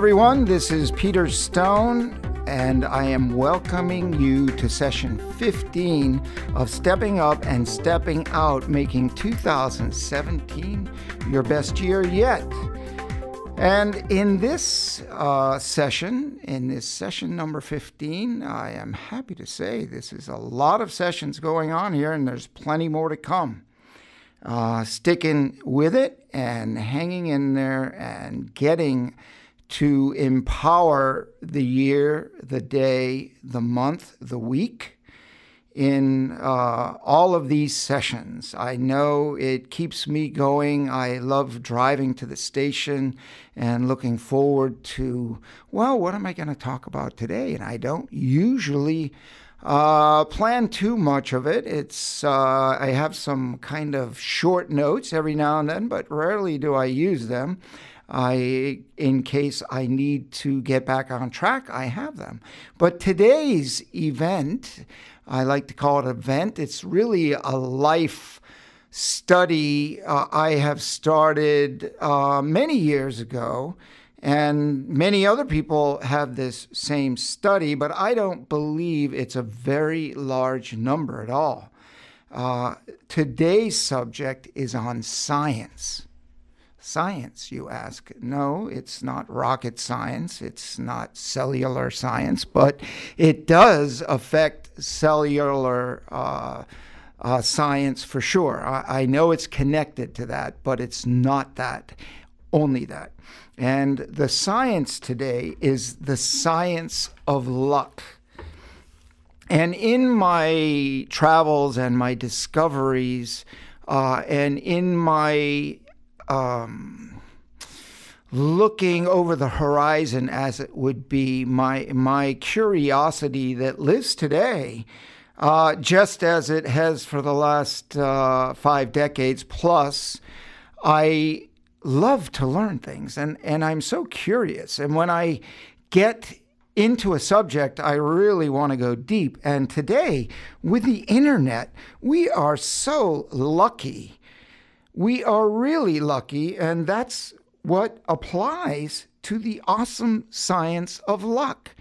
everyone. This is Peter Stone, and I am welcoming you to session 15 of Stepping Up and Stepping Out, making 2017 your best year yet. And in this uh, session, in this session number 15, I am happy to say this is a lot of sessions going on here, and there's plenty more to come. Uh, sticking with it and hanging in there and getting to empower the year, the day, the month, the week in uh, all of these sessions. I know it keeps me going. I love driving to the station and looking forward to, well, what am I going to talk about today? And I don't usually uh, plan too much of it. It's uh, I have some kind of short notes every now and then, but rarely do I use them. I, in case I need to get back on track, I have them. But today's event, I like to call it an event. It's really a life study uh, I have started uh, many years ago. And many other people have this same study, but I don't believe it's a very large number at all. Uh, today's subject is on science science, you ask. No, it's not rocket science, it's not cellular science, but it does affect cellular uh, uh, science for sure. I, I know it's connected to that, but it's not that, only that. And the science today is the science of luck. And in my travels and my discoveries, uh, and in my um, looking over the horizon, as it would be, my my curiosity that lives today, uh, just as it has for the last uh, five decades plus. I love to learn things, and and I'm so curious. And when I get into a subject, I really want to go deep. And today, with the internet, we are so lucky we are really lucky, and that's what applies to the awesome science of luck.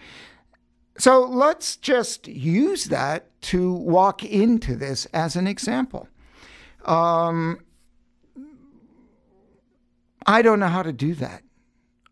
So let's just use that to walk into this as an example. Um, I don't know how to do that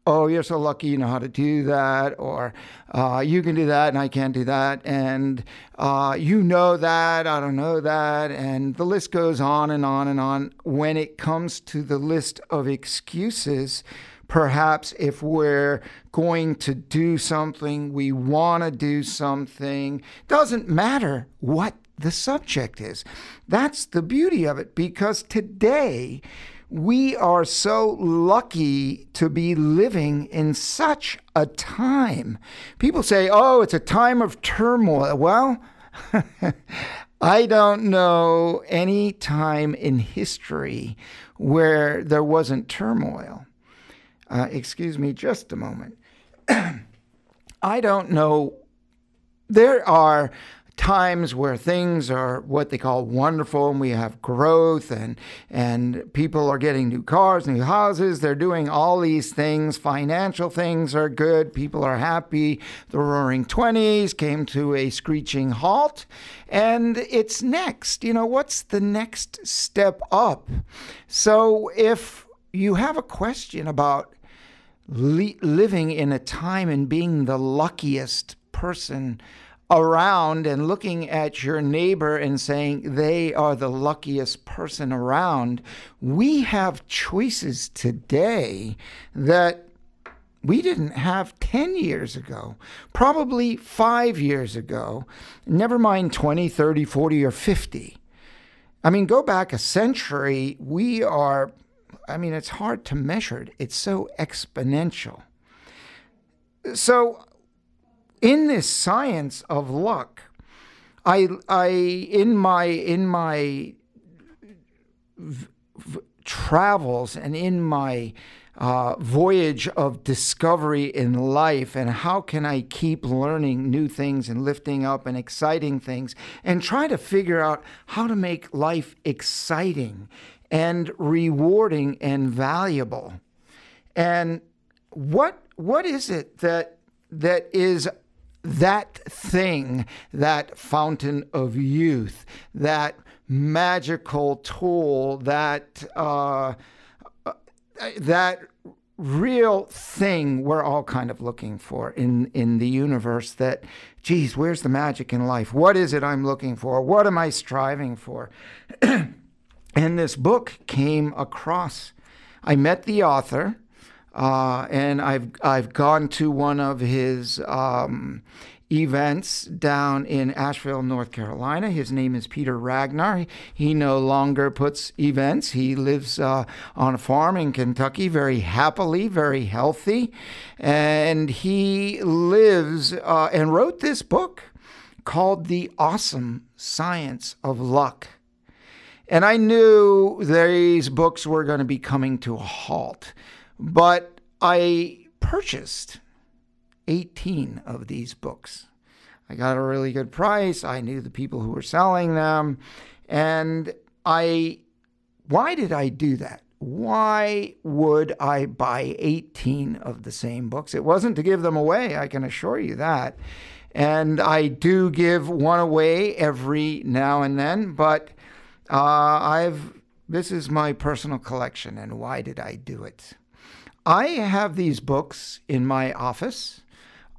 oh, you're so lucky you know how to do that, or uh, you can do that and I can't do that, and uh, you know that, I don't know that, and the list goes on and on and on. When it comes to the list of excuses, perhaps if we're going to do something, we want to do something, doesn't matter what the subject is. That's the beauty of it because today, we are so lucky to be living in such a time. People say, oh, it's a time of turmoil. Well, I don't know any time in history where there wasn't turmoil. Uh, excuse me just a moment. I don't know. There are times where things are what they call wonderful and we have growth and and people are getting new cars new houses they're doing all these things. Financial things are good. People are happy. The roaring 20s came to a screeching halt. And it's next. You know what's the next step up? So if you have a question about living in a time and being the luckiest person around and looking at your neighbor and saying they are the luckiest person around, we have choices today that we didn't have 10 years ago, probably five years ago, never mind 20, 30, 40, or 50. I mean, go back a century, we are, I mean, it's hard to measure it, it's so exponential. So in this science of luck, I, I in my in my v- v- travels and in my uh, voyage of discovery in life and how can I keep learning new things and lifting up and exciting things and try to figure out how to make life exciting and rewarding and valuable. And what what is it that that is that thing, that fountain of youth, that magical tool, that uh, uh, that real thing we're all kind of looking for in in the universe that geez where's the magic in life? What is it i'm looking for? What am i striving for? And this book came across. I met the author uh, and I've I've gone to one of his um, events down in Asheville, North Carolina. His name is Peter Ragnar. He no longer puts events. He lives uh, on a farm in Kentucky, very happily, very healthy, and he lives uh, and wrote this book called The Awesome Science of Luck. And I knew these books were going to be coming to a halt, but I purchased 18 of these books. I got a really good price. I knew the people who were selling them. And I, why did I do that? Why would I buy 18 of the same books? It wasn't to give them away, I can assure you that. And I do give one away every now and then, but uh, I've this is my personal collection, and why did I do it? I have these books in my office.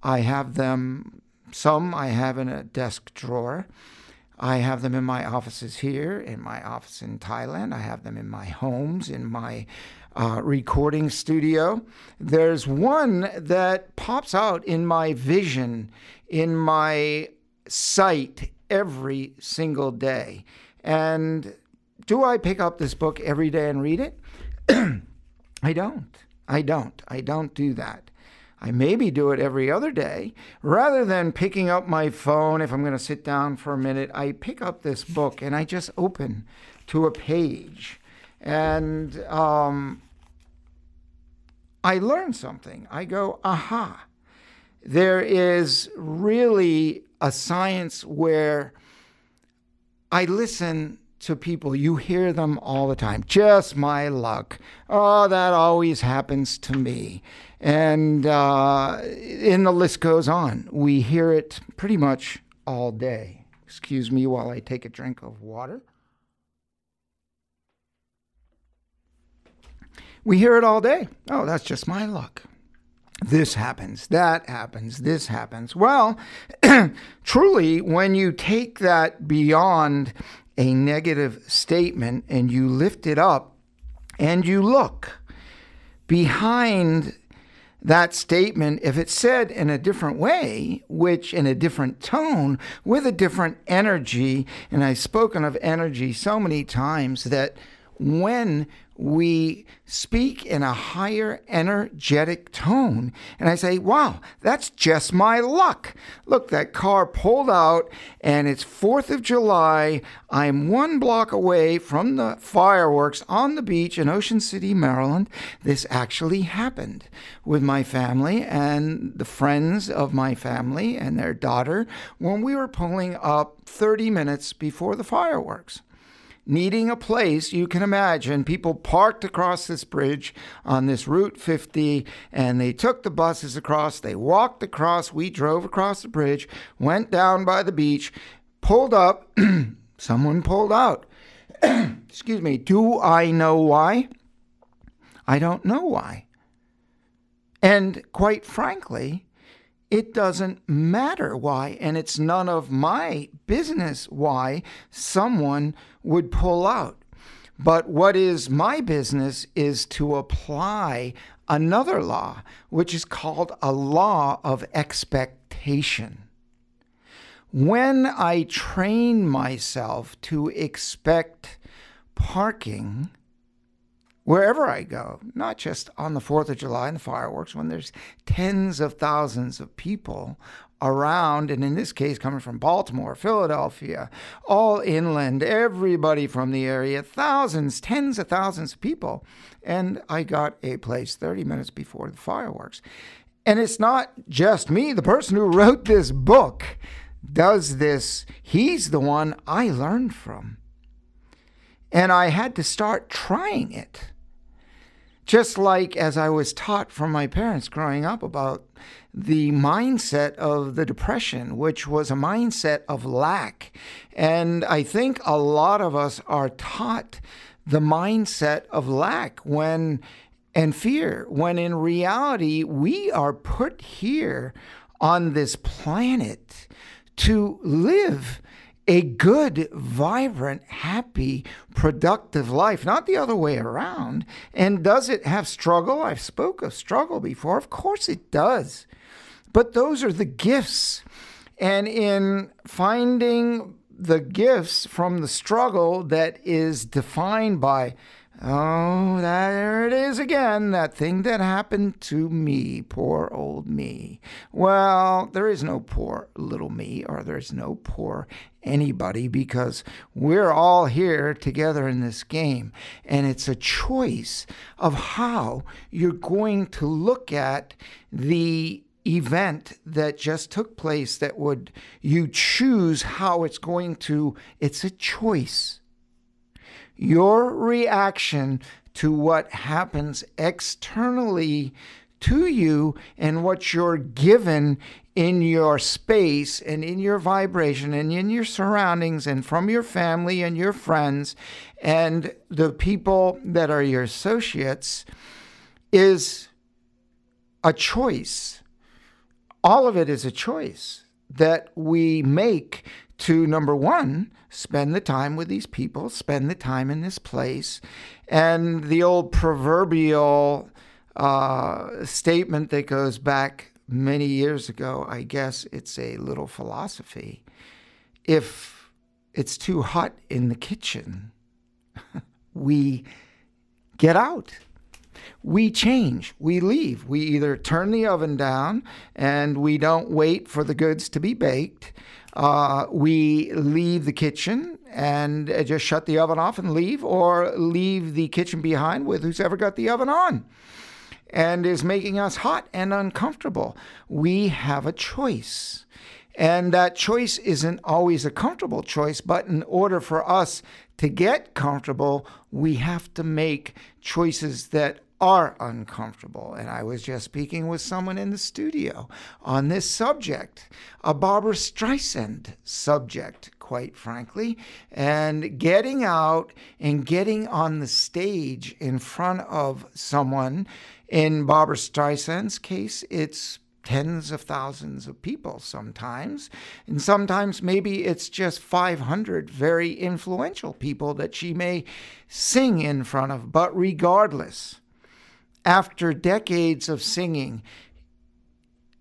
I have them, some I have in a desk drawer. I have them in my offices here, in my office in Thailand. I have them in my homes, in my uh, recording studio. There's one that pops out in my vision, in my sight every single day. And do I pick up this book every day and read it? I don't. I don't. I don't do that. I maybe do it every other day. Rather than picking up my phone, if I'm going to sit down for a minute, I pick up this book and I just open to a page. And um, I learn something. I go, aha. There is really a science where I listen to people. You hear them all the time. Just my luck. Oh, that always happens to me. And, uh, and the list goes on. We hear it pretty much all day. Excuse me while I take a drink of water. We hear it all day. Oh, that's just my luck. This happens, that happens, this happens. Well, truly, when you take that beyond a negative statement and you lift it up and you look. Behind that statement, if it's said in a different way, which in a different tone, with a different energy, and I've spoken of energy so many times that when we speak in a higher energetic tone. And I say, wow, that's just my luck. Look, that car pulled out and it's 4th of July. I'm one block away from the fireworks on the beach in Ocean City, Maryland. This actually happened with my family and the friends of my family and their daughter when we were pulling up 30 minutes before the fireworks needing a place, you can imagine people parked across this bridge on this Route 50 and they took the buses across, they walked across, we drove across the bridge, went down by the beach, pulled up, someone pulled out. Excuse me, do I know why? I don't know why. And quite frankly, it doesn't matter why, and it's none of my business why someone would pull out. But what is my business is to apply another law, which is called a law of expectation. When I train myself to expect parking, wherever I go, not just on the 4th of July and the fireworks, when there's tens of thousands of people around, and in this case, coming from Baltimore, Philadelphia, all inland, everybody from the area, thousands, tens of thousands of people. And I got a place 30 minutes before the fireworks. And it's not just me, the person who wrote this book does this. He's the one I learned from. And I had to start trying it Just like as I was taught from my parents growing up about the mindset of the Depression, which was a mindset of lack. And I think a lot of us are taught the mindset of lack when and fear, when in reality, we are put here on this planet to live a good, vibrant, happy, productive life, not the other way around. And does it have struggle? I've spoke of struggle before. Of course it does. But those are the gifts. And in finding the gifts from the struggle that is defined by Oh, there it is again, that thing that happened to me, poor old me. Well, there is no poor little me, or there's no poor anybody, because we're all here together in this game. And it's a choice of how you're going to look at the event that just took place that would you choose how it's going to it's a choice your reaction to what happens externally to you and what you're given in your space and in your vibration and in your surroundings and from your family and your friends and the people that are your associates is a choice. All of it is a choice that we make to number one, spend the time with these people, spend the time in this place. And the old proverbial uh, statement that goes back many years ago, I guess it's a little philosophy. If it's too hot in the kitchen, we get out. We change, we leave. We either turn the oven down and we don't wait for the goods to be baked, uh, we leave the kitchen and uh, just shut the oven off and leave, or leave the kitchen behind with who's ever got the oven on and is making us hot and uncomfortable. We have a choice. And that choice isn't always a comfortable choice, but in order for us to get comfortable, we have to make choices that are uncomfortable. And I was just speaking with someone in the studio on this subject, a Barbra Streisand subject, quite frankly, and getting out and getting on the stage in front of someone. In Barbra Streisand's case, it's tens of thousands of people sometimes. And sometimes maybe it's just 500 very influential people that she may sing in front of. But regardless, after decades of singing,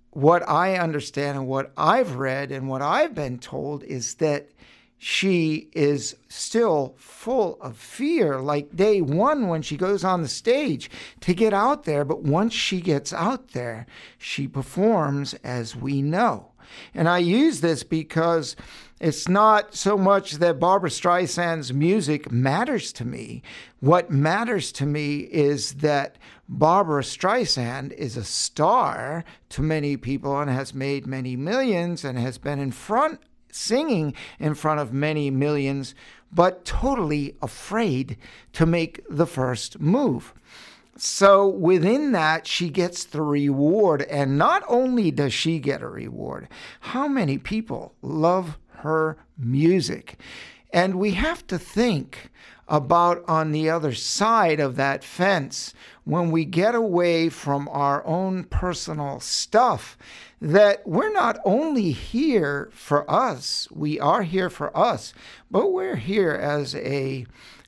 what I understand and what I've read and what I've been told is that she is still full of fear, like day one when she goes on the stage to get out there. But once she gets out there, she performs as we know. And I use this because it's not so much that Barbra Streisand's music matters to me. What matters to me is that Barbra Streisand is a star to many people and has made many millions and has been in front, singing in front of many millions, but totally afraid to make the first move. So within that, she gets the reward. And not only does she get a reward, how many people love her music? And we have to think about on the other side of that fence when we get away from our own personal stuff that we're not only here for us, we are here for us, but we're here as a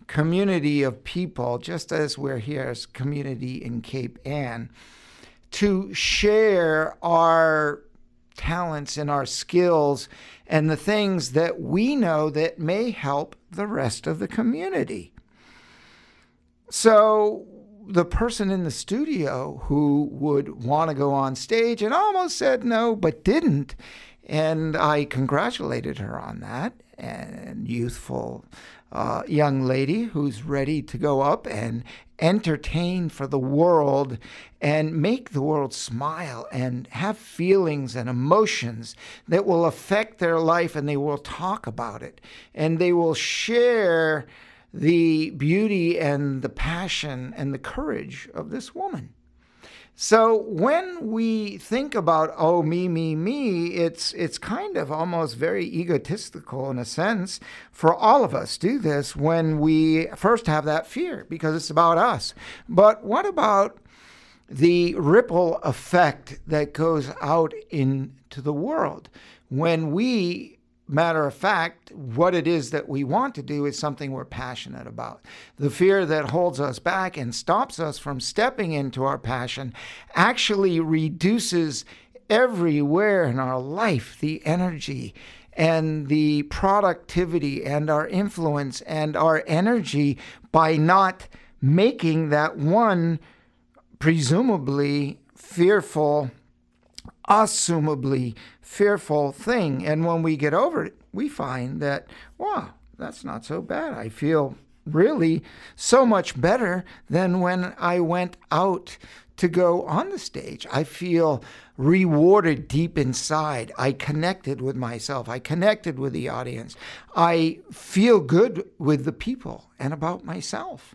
community of people, just as we're here as community in Cape Ann, to share our talents and our skills and the things that we know that may help the rest of the community. So, the person in the studio who would want to go on stage and almost said no, but didn't, and I congratulated her on that, and youthful uh, young lady who's ready to go up and entertain for the world and make the world smile and have feelings and emotions that will affect their life and they will talk about it and they will share the beauty and the passion and the courage of this woman. So when we think about oh me me me it's it's kind of almost very egotistical in a sense for all of us do this when we first have that fear because it's about us. But what about the ripple effect that goes out into the world when we matter of fact, what it is that we want to do is something we're passionate about. The fear that holds us back and stops us from stepping into our passion actually reduces everywhere in our life the energy and the productivity and our influence and our energy by not making that one presumably fearful, assumably fearful thing. And when we get over it, we find that, wow, that's not so bad. I feel really so much better than when I went out to go on the stage. I feel rewarded deep inside. I connected with myself. I connected with the audience. I feel good with the people and about myself.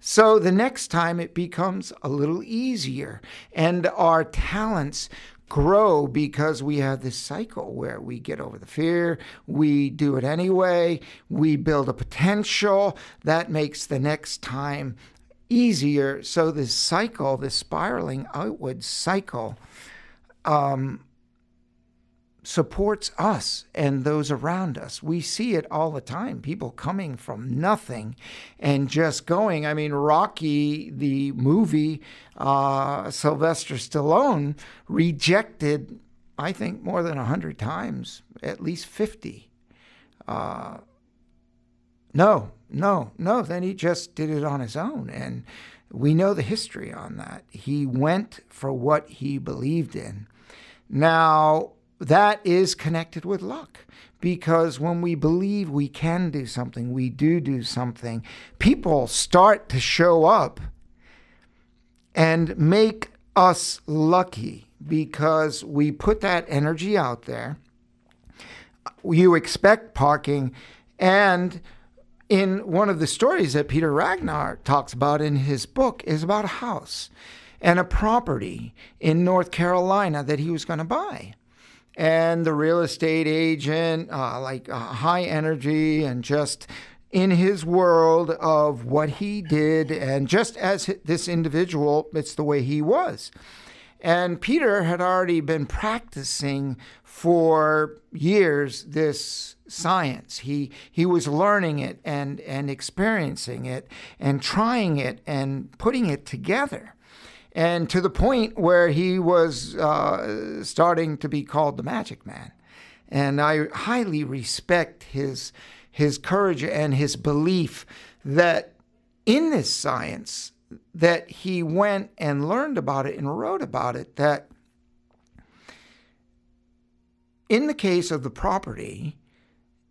So the next time it becomes a little easier, and our talents grow because we have this cycle where we get over the fear, we do it anyway, we build a potential that makes the next time easier. So this cycle, this spiraling outward cycle, um, supports us and those around us. We see it all the time. People coming from nothing and just going. I mean, Rocky, the movie, uh, Sylvester Stallone rejected, I think, more than 100 times, at least 50. Uh, no, no, no. Then he just did it on his own. And we know the history on that. He went for what he believed in. Now, that is connected with luck. Because when we believe we can do something, we do do something, people start to show up and make us lucky. Because we put that energy out there. You expect parking, and in one of the stories that Peter Ragnar talks about in his book is about a house and a property in North Carolina that he was going to buy and the real estate agent, uh, like uh, high energy and just in his world of what he did. And just as this individual, it's the way he was. And Peter had already been practicing for years this science. He he was learning it and and experiencing it and trying it and putting it together and to the point where he was uh, starting to be called the Magic Man. And I highly respect his his courage and his belief that in this science that he went and learned about it and wrote about it that in the case of the property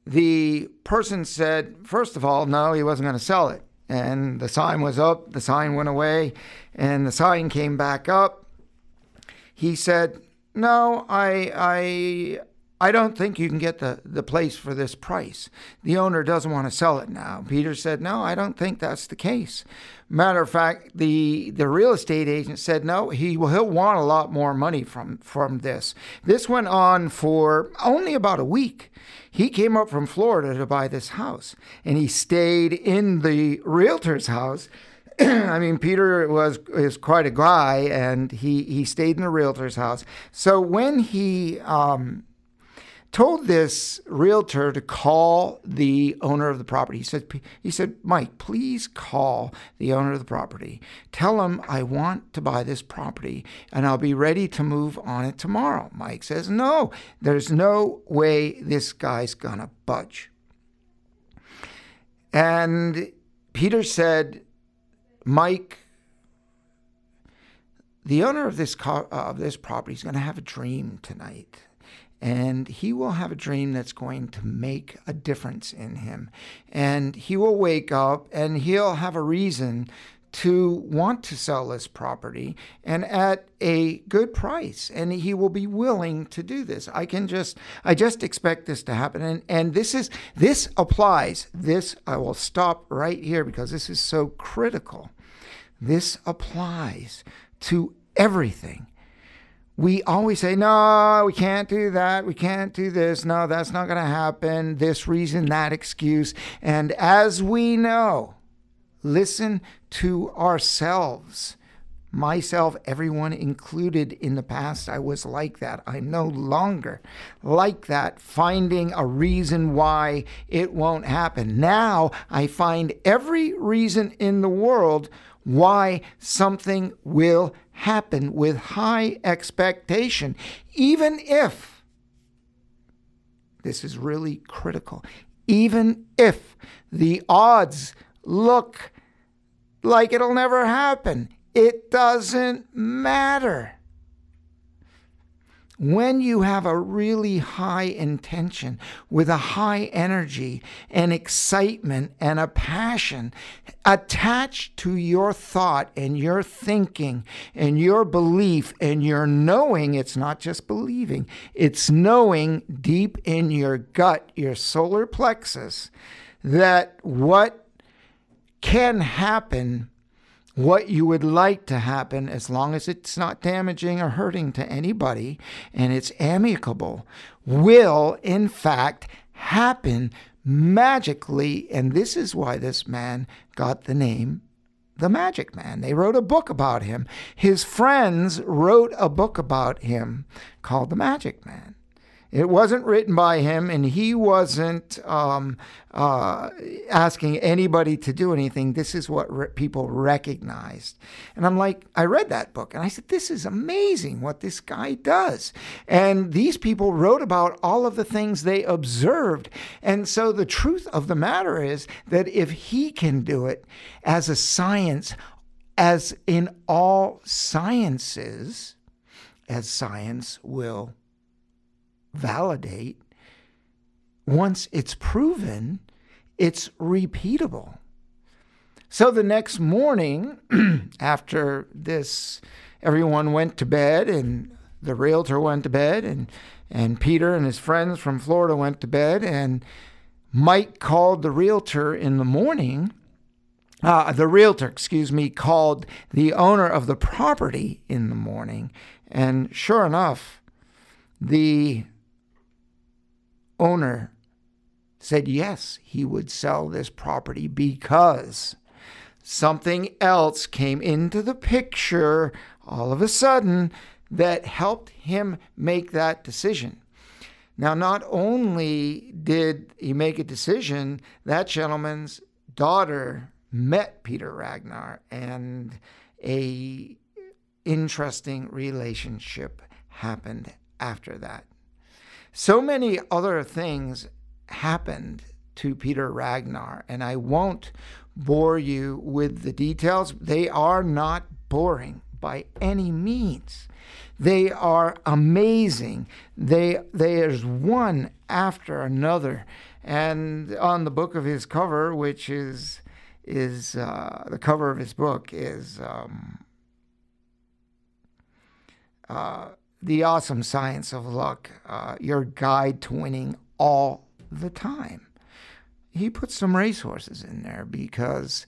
the person said first of all no he wasn't going to sell it and the sign was up, the sign went away, and the sign came back up. He said, "No, I I I don't think you can get the, the place for this price. The owner doesn't want to sell it now. Peter said, No, I don't think that's the case. Matter of fact, the, the real estate agent said, No, he will, he'll want a lot more money from, from this. This went on for only about a week. He came up from Florida to buy this house, and he stayed in the realtor's house. I mean, Peter was is quite a guy, and he, he stayed in the realtor's house. So when he um, told this realtor to call the owner of the property. He said, he said, Mike, please call the owner of the property. Tell him I want to buy this property and I'll be ready to move on it tomorrow. Mike says, no, there's no way this guy's gonna budge. And Peter said, Mike, the owner of this car, uh, of this property is going to have a dream tonight and he will have a dream that's going to make a difference in him. And he will wake up and he'll have a reason to want to sell this property and at a good price. And he will be willing to do this. I can just i just expect this to happen. And and this is this applies. This i will stop right here because this is so critical. This applies to everything we always say, no, we can't do that. We can't do this. No, that's not going to happen. This reason, that excuse. And as we know, listen to ourselves. Myself, everyone included in the past, I was like that. I'm no longer like that, finding a reason why it won't happen. Now I find every reason in the world why something will happen with high expectation, even if, this is really critical, even if the odds look like it'll never happen, it doesn't matter. When you have a really high intention with a high energy and excitement and a passion attached to your thought and your thinking and your belief and your knowing, it's not just believing, it's knowing deep in your gut, your solar plexus, that what can happen what you would like to happen as long as it's not damaging or hurting to anybody and it's amicable will in fact happen magically. And this is why this man got the name the magic man. They wrote a book about him. His friends wrote a book about him called the magic man it wasn't written by him, and he wasn't um, uh, asking anybody to do anything. This is what re- people recognized. And I'm like, I read that book, and I said, This is amazing what this guy does. And these people wrote about all of the things they observed. And so the truth of the matter is that if he can do it as a science, as in all sciences, as science will validate. Once it's proven, it's repeatable. So the next morning, after this, everyone went to bed, and the realtor went to bed, and, and Peter and his friends from Florida went to bed, and Mike called the realtor in the morning. Uh, the realtor, excuse me, called the owner of the property in the morning. And sure enough, the owner said yes, he would sell this property because something else came into the picture all of a sudden that helped him make that decision. Now, not only did he make a decision, that gentleman's daughter met Peter Ragnar and a interesting relationship happened after that. So many other things happened to Peter Ragnar, and I won't bore you with the details. They are not boring by any means. They are amazing. They there's one after another, and on the book of his cover, which is is uh, the cover of his book is um, uh, the Awesome Science of Luck, uh, your guide to winning all the time. He put some racehorses in there because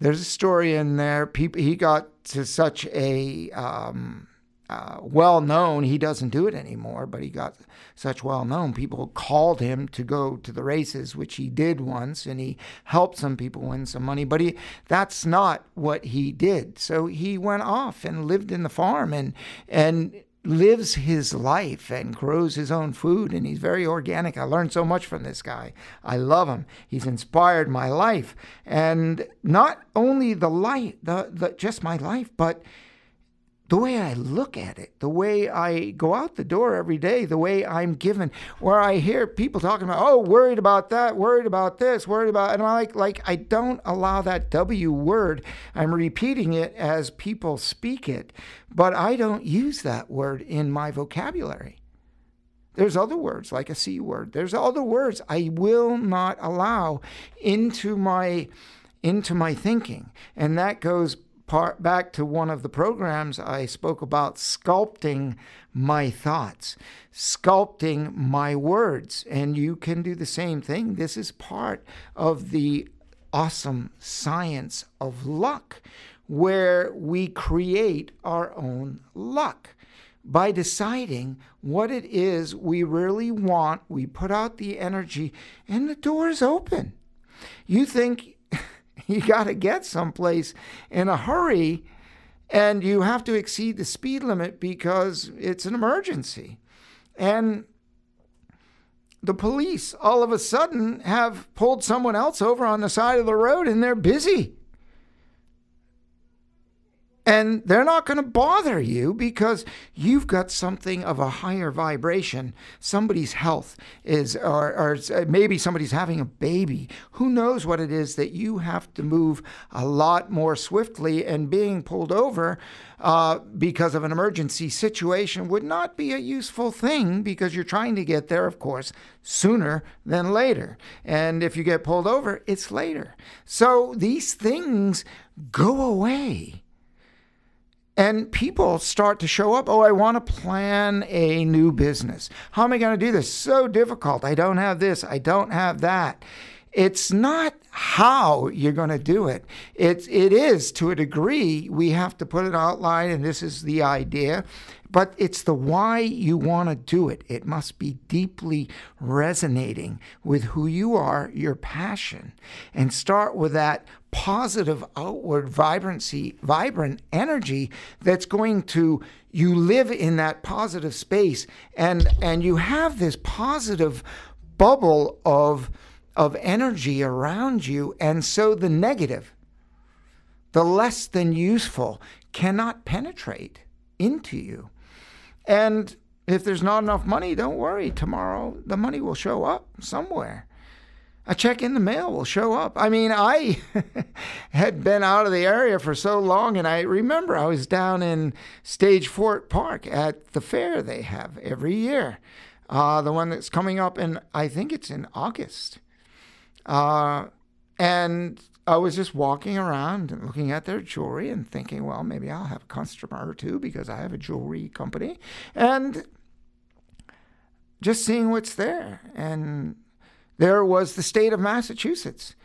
there's a story in there. People, he got to such a um, uh, well known. He doesn't do it anymore, but he got such well known. People called him to go to the races, which he did once, and he helped some people win some money. But he that's not what he did. So he went off and lived in the farm and and lives his life and grows his own food and he's very organic. I learned so much from this guy. I love him. He's inspired my life and not only the life the, the just my life but the way I look at it, the way I go out the door every day, the way I'm given, where I hear people talking about, oh, worried about that, worried about this, worried about, and I'm like, like I don't allow that W word. I'm repeating it as people speak it, but I don't use that word in my vocabulary. There's other words like a C word. There's other words I will not allow into my into my thinking. And that goes part back to one of the programs I spoke about sculpting my thoughts, sculpting my words. And you can do the same thing. This is part of the awesome science of luck, where we create our own luck by deciding what it is we really want. We put out the energy, and the door is open. You think you got to get someplace in a hurry, and you have to exceed the speed limit because it's an emergency. And the police all of a sudden have pulled someone else over on the side of the road and they're busy. And they're not going to bother you because you've got something of a higher vibration. Somebody's health is, or, or, maybe somebody's having a baby. Who knows what it is that you have to move a lot more swiftly, and being pulled over uh, because of an emergency situation would not be a useful thing because you're trying to get there, of course, sooner than later. And if you get pulled over, it's later. So these things go away and people start to show up. Oh, I want to plan a new business. How am I going to do this? So difficult. I don't have this. I don't have that. It's not how you're going to do it. It's it is to a degree. We have to put an outline, and this is the idea. But it's the why you want to do it. It must be deeply resonating with who you are, your passion, and start with that positive outward vibrancy, vibrant energy that's going to you live in that positive space. And and you have this positive bubble of of energy around you. And so the negative the less than useful cannot penetrate into you. And if there's not enough money don't worry. Tomorrow the money will show up somewhere a check in the mail will show up. I mean, I had been out of the area for so long, and I remember I was down in Stage Fort Park at the fair they have every year. Uh, the one that's coming up in, I think it's in August. Uh, and I was just walking around and looking at their jewelry and thinking, well, maybe I'll have a customer or two because I have a jewelry company. And just seeing what's there. And there was the state of Massachusetts.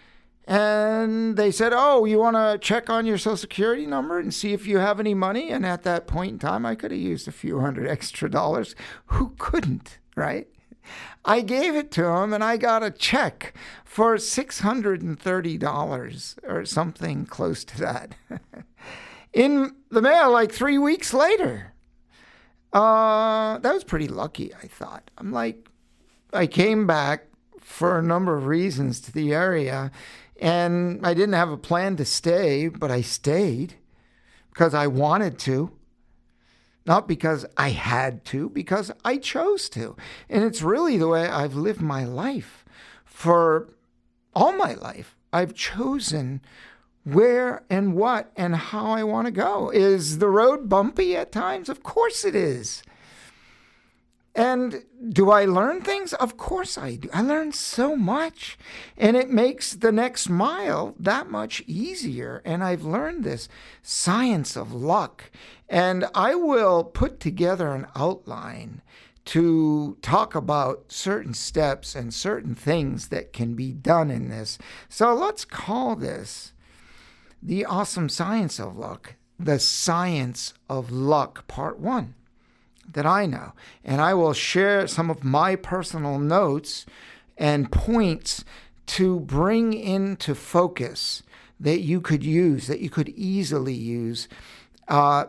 And they said, Oh, you want to check on your social security number and see if you have any money? And at that point in time, I could have used a few hundred extra dollars. Who couldn't, right? I gave it to him and I got a check for $630 or something close to that in the mail like three weeks later. Uh, that was pretty lucky, I thought. I'm like, I came back for a number of reasons to the area. And I didn't have a plan to stay, but I stayed because I wanted to. Not because I had to, because I chose to. And it's really the way I've lived my life for all my life. I've chosen where and what and how I want to go. Is the road bumpy at times? Of course it is. And do I learn things? Of course I do. I learn so much. And it makes the next mile that much easier. And I've learned this science of luck. And I will put together an outline to talk about certain steps and certain things that can be done in this. So let's call this the awesome science of luck, the science of luck, part one that I know. And I will share some of my personal notes and points to bring into focus that you could use, that you could easily use. Uh,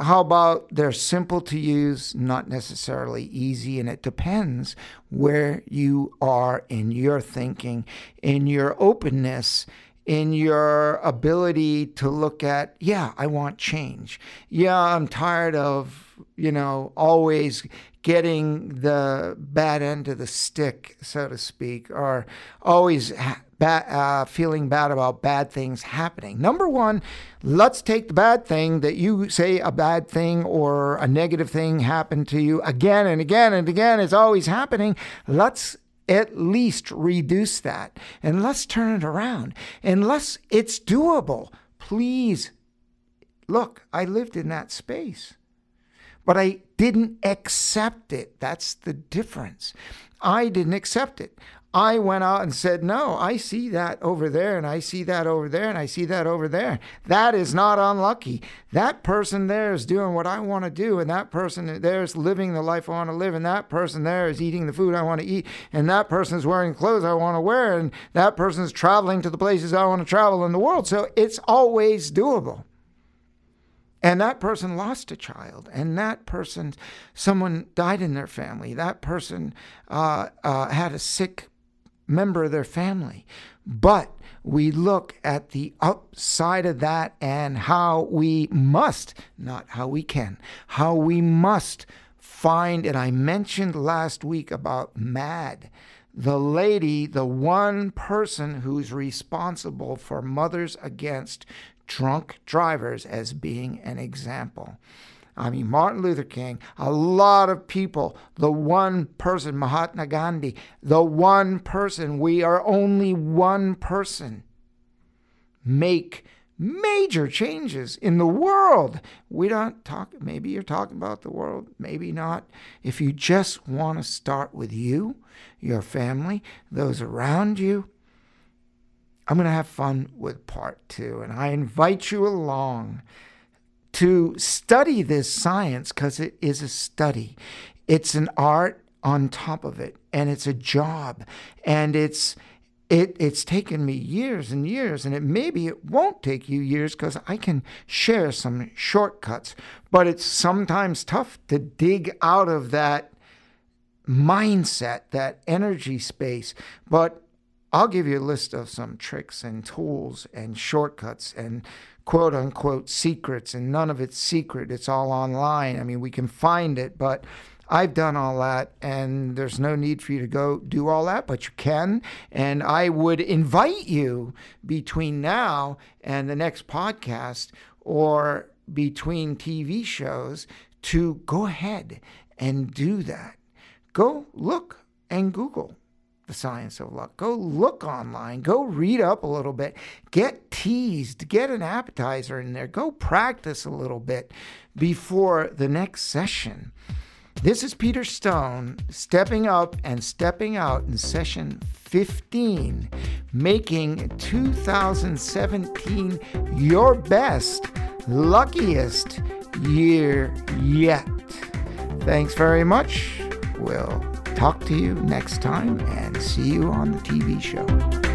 how about they're simple to use, not necessarily easy, and it depends where you are in your thinking, in your openness, in your ability to look at, yeah, I want change. Yeah, I'm tired of, you know, always getting the bad end of the stick, so to speak, or always ba- uh, feeling bad about bad things happening. Number one, let's take the bad thing that you say a bad thing or a negative thing happened to you again and again and again. It's always happening. Let's at least reduce that and let's turn it around. Unless it's doable, please look, I lived in that space, but I didn't accept it. That's the difference. I didn't accept it. I went out and said, No, I see that over there, and I see that over there, and I see that over there. That is not unlucky. That person there is doing what I want to do, and that person there is living the life I want to live, and that person there is eating the food I want to eat, and that person is wearing clothes I want to wear, and that person is traveling to the places I want to travel in the world. So it's always doable. And that person lost a child, and that person, someone died in their family. That person uh, uh, had a sick member of their family. But we look at the upside of that and how we must, not how we can, how we must find, and I mentioned last week about MADD, the lady, the one person who's responsible for Mothers Against Drunk Drivers as being an example. I mean, Martin Luther King, a lot of people, the one person, Mahatma Gandhi, the one person, we are only one person, make major changes in the world. We don't talk, maybe you're talking about the world, maybe not. If you just want to start with you, your family, those around you, I'm going to have fun with part two, and I invite you along to study this science because it is a study. It's an art on top of it, and it's a job, and it's it, it's taken me years and years, and it maybe it won't take you years because I can share some shortcuts. But it's sometimes tough to dig out of that mindset, that energy space. But I'll give you a list of some tricks and tools and shortcuts and quote unquote secrets, and none of it's secret. It's all online. I mean, we can find it, but I've done all that, and there's no need for you to go do all that, but you can. And I would invite you between now and the next podcast or between TV shows to go ahead and do that. Go look and Google the science of luck. Go look online, go read up a little bit, get teased, get an appetizer in there, go practice a little bit before the next session. This is Peter Stone stepping up and stepping out in session 15, making 2017 your best, luckiest year yet. Thanks very much. We'll talk to you next time and see you on the TV show.